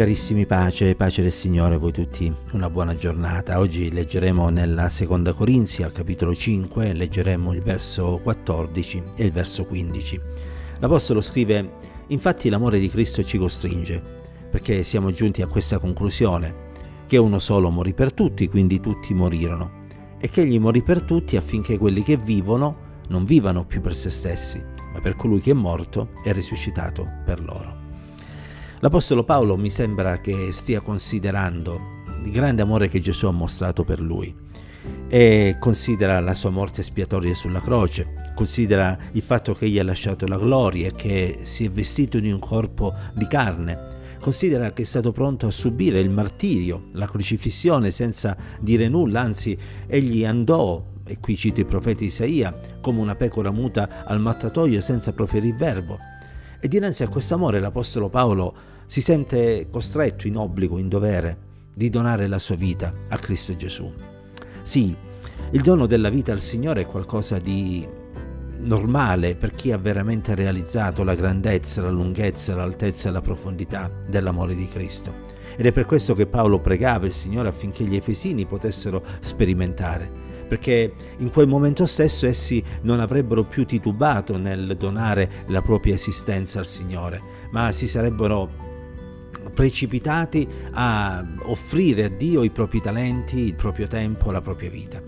Carissimi pace, pace del Signore a voi tutti, una buona giornata. Oggi leggeremo nella seconda Corinzi al capitolo 5, leggeremo il verso 14 e il verso 15. L'Apostolo scrive, infatti l'amore di Cristo ci costringe, perché siamo giunti a questa conclusione, che uno solo morì per tutti, quindi tutti morirono, e che egli morì per tutti affinché quelli che vivono non vivano più per se stessi, ma per colui che è morto e risuscitato per loro. L'Apostolo Paolo mi sembra che stia considerando il grande amore che Gesù ha mostrato per lui e considera la sua morte espiatoria sulla croce, considera il fatto che egli ha lasciato la gloria e che si è vestito di un corpo di carne, considera che è stato pronto a subire il martirio, la crocifissione senza dire nulla, anzi egli andò, e qui cito il profeta Isaia, come una pecora muta al mattatoio senza proferire verbo. E dinanzi a questo amore l'Apostolo Paolo si sente costretto in obbligo, in dovere, di donare la sua vita a Cristo Gesù. Sì, il dono della vita al Signore è qualcosa di normale per chi ha veramente realizzato la grandezza, la lunghezza, l'altezza e la profondità dell'amore di Cristo. Ed è per questo che Paolo pregava il Signore affinché gli Efesini potessero sperimentare perché in quel momento stesso essi non avrebbero più titubato nel donare la propria esistenza al Signore, ma si sarebbero precipitati a offrire a Dio i propri talenti, il proprio tempo, la propria vita.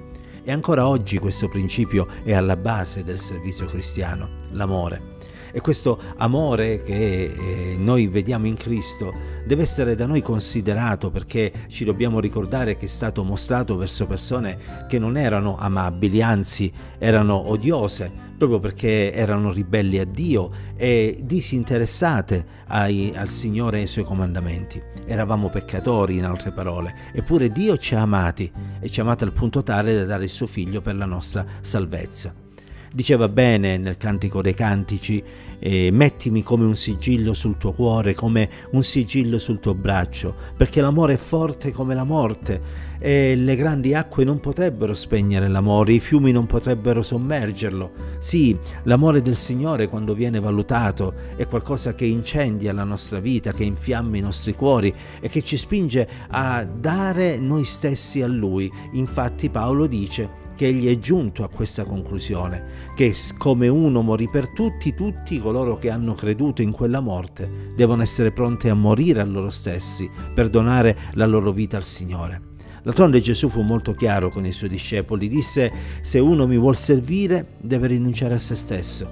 E ancora oggi questo principio è alla base del servizio cristiano, l'amore. E questo amore che eh, noi vediamo in Cristo deve essere da noi considerato perché ci dobbiamo ricordare che è stato mostrato verso persone che non erano amabili, anzi erano odiose, proprio perché erano ribelli a Dio e disinteressate ai, al Signore e ai Suoi comandamenti. Eravamo peccatori, in altre parole, eppure Dio ci ha amati e ci ha amati al punto tale da dare il suo Figlio per la nostra salvezza. Diceva bene nel Cantico dei Cantici, eh, mettimi come un sigillo sul tuo cuore, come un sigillo sul tuo braccio, perché l'amore è forte come la morte e le grandi acque non potrebbero spegnere l'amore, i fiumi non potrebbero sommergerlo. Sì, l'amore del Signore quando viene valutato è qualcosa che incendia la nostra vita, che infiamma i nostri cuori e che ci spinge a dare noi stessi a Lui. Infatti Paolo dice, che egli è giunto a questa conclusione, che come uno morì per tutti, tutti coloro che hanno creduto in quella morte devono essere pronti a morire a loro stessi per donare la loro vita al Signore. D'altronde Gesù fu molto chiaro con i suoi discepoli, disse se uno mi vuol servire deve rinunciare a se stesso,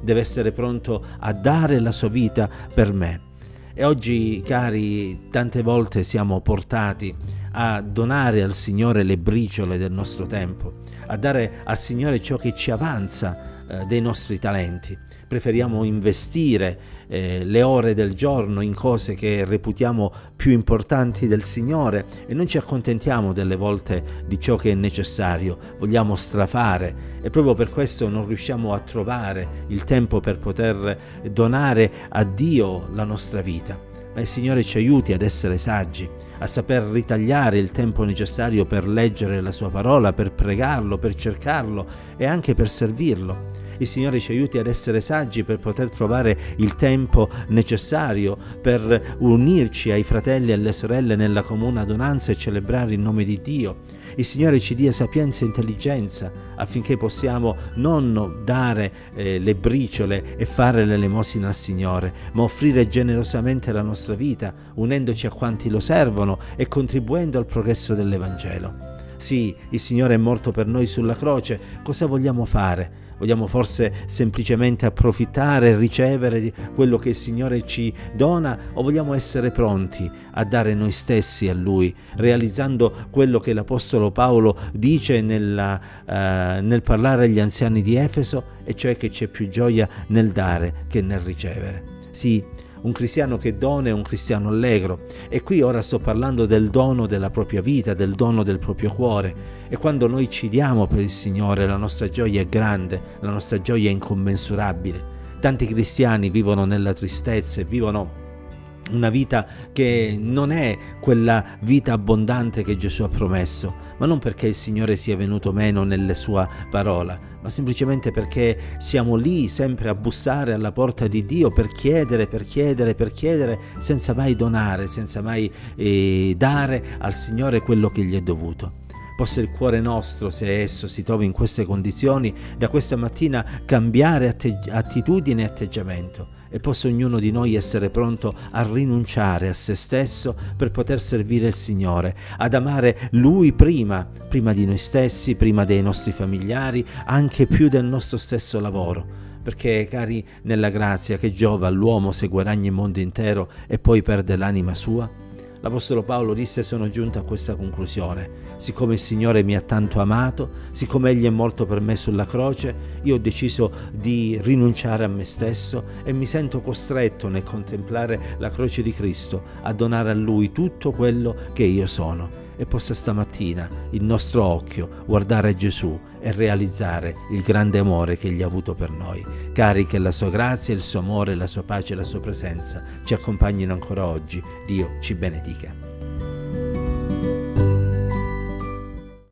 deve essere pronto a dare la sua vita per me. E oggi, cari, tante volte siamo portati a donare al Signore le briciole del nostro tempo, a dare al Signore ciò che ci avanza eh, dei nostri talenti. Preferiamo investire eh, le ore del giorno in cose che reputiamo più importanti del Signore e non ci accontentiamo delle volte di ciò che è necessario, vogliamo strafare e proprio per questo non riusciamo a trovare il tempo per poter donare a Dio la nostra vita. Ma il Signore ci aiuti ad essere saggi, a saper ritagliare il tempo necessario per leggere la sua parola, per pregarlo, per cercarlo e anche per servirlo. Il Signore ci aiuti ad essere saggi per poter trovare il tempo necessario per unirci ai fratelli e alle sorelle nella comune adonanza e celebrare il nome di Dio il Signore ci dia sapienza e intelligenza affinché possiamo non dare eh, le briciole e fare l'elemosina al Signore, ma offrire generosamente la nostra vita, unendoci a quanti lo servono e contribuendo al progresso dell'Evangelo. Sì, il Signore è morto per noi sulla croce, cosa vogliamo fare? Vogliamo forse semplicemente approfittare ricevere quello che il Signore ci dona o vogliamo essere pronti a dare noi stessi a Lui, realizzando quello che l'Apostolo Paolo dice nella, uh, nel parlare agli anziani di Efeso, e cioè che c'è più gioia nel dare che nel ricevere. Sì, un cristiano che dona è un cristiano allegro. E qui ora sto parlando del dono della propria vita, del dono del proprio cuore. E quando noi ci diamo per il Signore, la nostra gioia è grande, la nostra gioia è incommensurabile. Tanti cristiani vivono nella tristezza e vivono una vita che non è quella vita abbondante che Gesù ha promesso, ma non perché il Signore sia venuto meno nella sua parola, ma semplicemente perché siamo lì sempre a bussare alla porta di Dio per chiedere, per chiedere, per chiedere, senza mai donare, senza mai eh, dare al Signore quello che gli è dovuto. Possa il cuore nostro, se esso si trova in queste condizioni, da questa mattina cambiare atteggi- attitudine e atteggiamento e possa ognuno di noi essere pronto a rinunciare a se stesso per poter servire il Signore, ad amare Lui prima, prima di noi stessi, prima dei nostri familiari, anche più del nostro stesso lavoro perché cari nella grazia che giova all'uomo se guadagna il mondo intero e poi perde l'anima sua? L'Apostolo Paolo disse sono giunto a questa conclusione. Siccome il Signore mi ha tanto amato, siccome Egli è morto per me sulla croce, io ho deciso di rinunciare a me stesso e mi sento costretto nel contemplare la croce di Cristo a donare a Lui tutto quello che io sono e possa stamattina il nostro occhio guardare Gesù e realizzare il grande amore che Egli ha avuto per noi. Cari, che la sua grazia, il suo amore, la sua pace e la sua presenza ci accompagnino ancora oggi. Dio ci benedica.